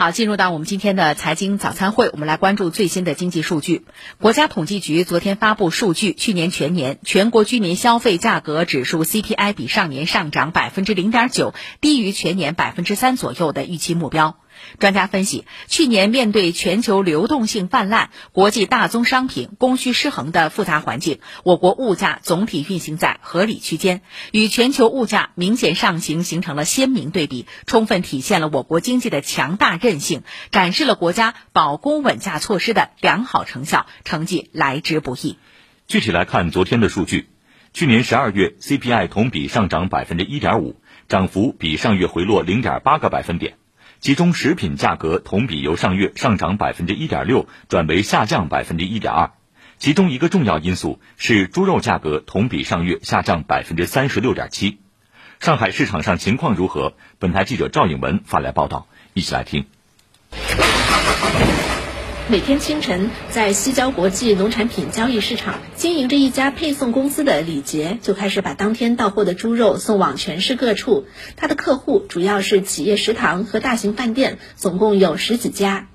好，进入到我们今天的财经早餐会，我们来关注最新的经济数据。国家统计局昨天发布数据，去年全年全国居民消费价格指数 CPI 比上年上涨百分之零点九，低于全年百分之三左右的预期目标。专家分析，去年面对全球流动性泛滥、国际大宗商品供需失衡的复杂环境，我国物价总体运行在合理区间，与全球物价明显上行形成了鲜明对比，充分体现了我国经济的强大韧性，展示了国家保供稳价措施的良好成效，成绩来之不易。具体来看昨天的数据，去年十二月 CPI 同比上涨百分之一点五，涨幅比上月回落零点八个百分点。其中，食品价格同比由上月上涨百分之一点六转为下降百分之一点二，其中一个重要因素是猪肉价格同比上月下降百分之三十六点七。上海市场上情况如何？本台记者赵颖文发来报道，一起来听。每天清晨，在西郊国际农产品交易市场，经营着一家配送公司的李杰就开始把当天到货的猪肉送往全市各处。他的客户主要是企业食堂和大型饭店，总共有十几家。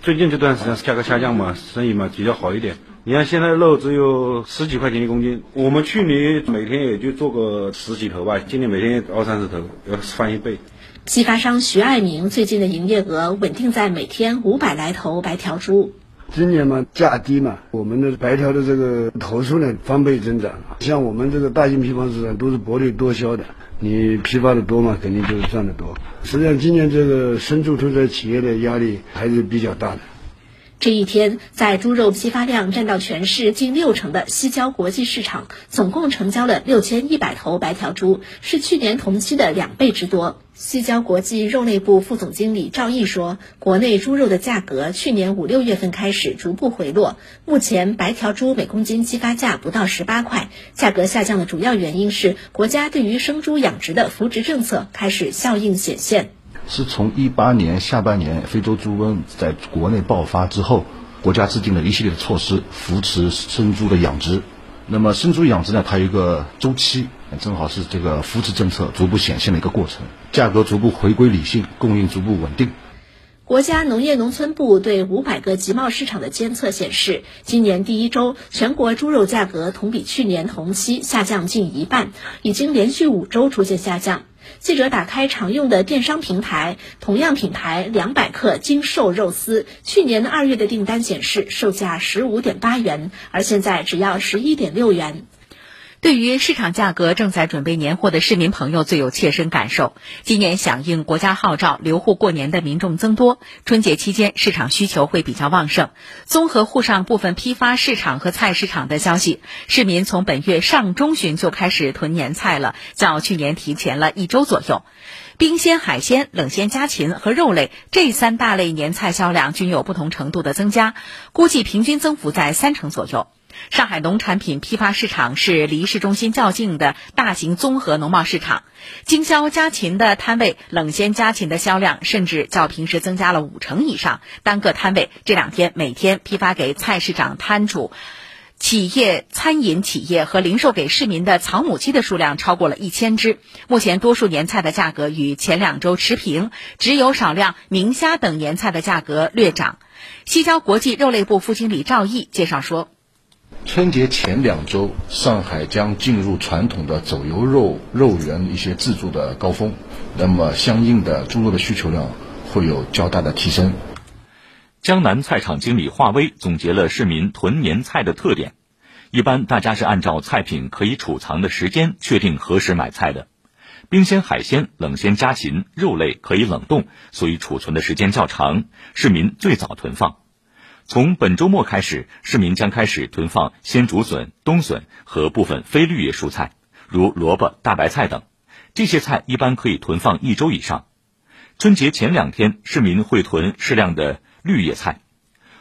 最近这段时间价格下降嘛，生意嘛比较好一点。你看现在肉只有十几块钱一公斤，我们去年每天也就做个十几头吧，今年每天二三十头，要翻一倍。批发商徐爱明最近的营业额稳定在每天五百来头白条猪。今年嘛价低嘛，我们的白条的这个头数呢翻倍增长。像我们这个大型批发市场都是薄利多销的，你批发的多嘛，肯定就是赚的多。实际上今年这个生猪屠宰企业的压力还是比较大的。这一天，在猪肉批发量占到全市近六成的西郊国际市场，总共成交了六千一百头白条猪，是去年同期的两倍之多。西郊国际肉类部副总经理赵毅说：“国内猪肉的价格去年五六月份开始逐步回落，目前白条猪每公斤批发价不到十八块。价格下降的主要原因是国家对于生猪养殖的扶植政策开始效应显现。”是从一八年下半年非洲猪瘟在国内爆发之后，国家制定了一系列的措施扶持生猪的养殖。那么生猪养殖呢，它有一个周期，正好是这个扶持政策逐步显现的一个过程，价格逐步回归理性，供应逐步稳定。国家农业农村部对五百个集贸市场的监测显示，今年第一周全国猪肉价格同比去年同期下降近一半，已经连续五周出现下降。记者打开常用的电商平台，同样品牌两百克精瘦肉丝，去年二月的订单显示售价十五点八元，而现在只要十一点六元。对于市场价格正在准备年货的市民朋友最有切身感受。今年响应国家号召留沪过年的民众增多，春节期间市场需求会比较旺盛。综合沪上部分批发市场和菜市场的消息，市民从本月上中旬就开始囤年菜了，较去年提前了一周左右。冰鲜海鲜、冷鲜家禽和肉类这三大类年菜销量均有不同程度的增加，估计平均增幅在三成左右。上海农产品批发市场是离市中心较近的大型综合农贸市场，经销家禽的摊位、冷鲜家禽的销量甚至较平时增加了五成以上。单个摊位这两天每天批发给菜市场摊主、企业、餐饮企业和零售给市民的草母鸡的数量超过了一千只。目前多数年菜的价格与前两周持平，只有少量明虾等年菜的价格略涨。西郊国际肉类部副经理赵毅介绍说。春节前两周，上海将进入传统的走油肉肉源一些自助的高峰，那么相应的猪肉的需求量会有较大的提升。江南菜场经理华威总结了市民囤年菜的特点：一般大家是按照菜品可以储藏的时间确定何时买菜的。冰鲜海鲜、冷鲜家禽、肉类可以冷冻，所以储存的时间较长，市民最早囤放。从本周末开始，市民将开始囤放鲜竹笋、冬笋和部分非绿叶蔬菜，如萝卜、大白菜等。这些菜一般可以囤放一周以上。春节前两天，市民会囤适量的绿叶菜，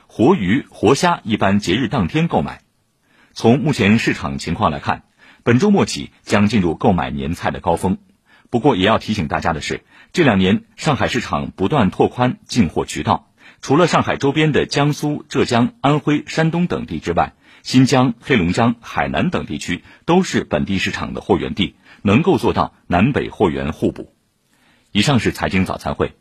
活鱼、活虾一般节日当天购买。从目前市场情况来看，本周末起将进入购买年菜的高峰。不过，也要提醒大家的是，这两年上海市场不断拓宽进货渠道。除了上海周边的江苏、浙江、安徽、山东等地之外，新疆、黑龙江、海南等地区都是本地市场的货源地，能够做到南北货源互补。以上是财经早餐会。